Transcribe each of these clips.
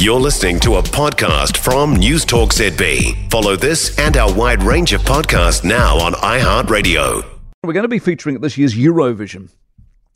You're listening to a podcast from News Talk ZB. Follow this and our wide range of podcasts now on iHeartRadio. We're going to be featuring at this year's Eurovision.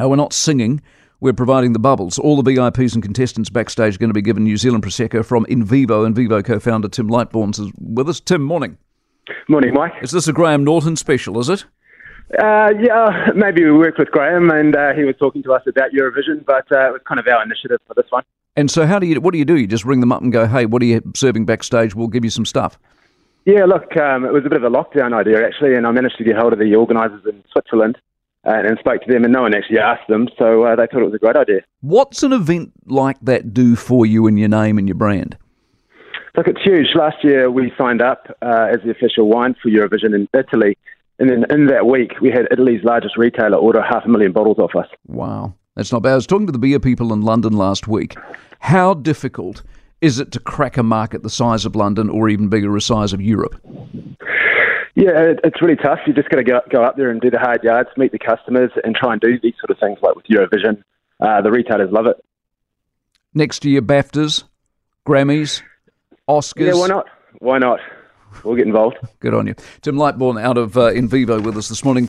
Uh, we're not singing, we're providing the bubbles. All the VIPs and contestants backstage are going to be given New Zealand Prosecco from Invivo. And Invivo co founder Tim Lightbourne is with us. Tim, morning. Morning, Mike. Is this a Graham Norton special, is it? Uh, yeah, maybe we worked with Graham and uh, he was talking to us about Eurovision, but uh, it was kind of our initiative for this one. And so, how do you? What do you do? You just ring them up and go, "Hey, what are you serving backstage? We'll give you some stuff." Yeah, look, um, it was a bit of a lockdown idea actually, and I managed to get hold of the organisers in Switzerland and, and, spoke to them, and no one actually asked them, so uh, they thought it was a great idea. What's an event like that do for you and your name and your brand? Look, it's huge. Last year we signed up uh, as the official wine for Eurovision in Italy, and then in that week we had Italy's largest retailer order half a million bottles off us. Wow. That's not bad. I was talking to the beer people in London last week. How difficult is it to crack a market the size of London or even bigger the size of Europe? Yeah, it's really tough. You just got to go, go up there and do the hard yards, meet the customers, and try and do these sort of things like with Eurovision. Uh, the retailers love it. Next year, BAFTAs, Grammys, Oscars. Yeah, why not? Why not? We'll get involved. Good on you. Tim Lightbourne out of uh, Invivo with us this morning.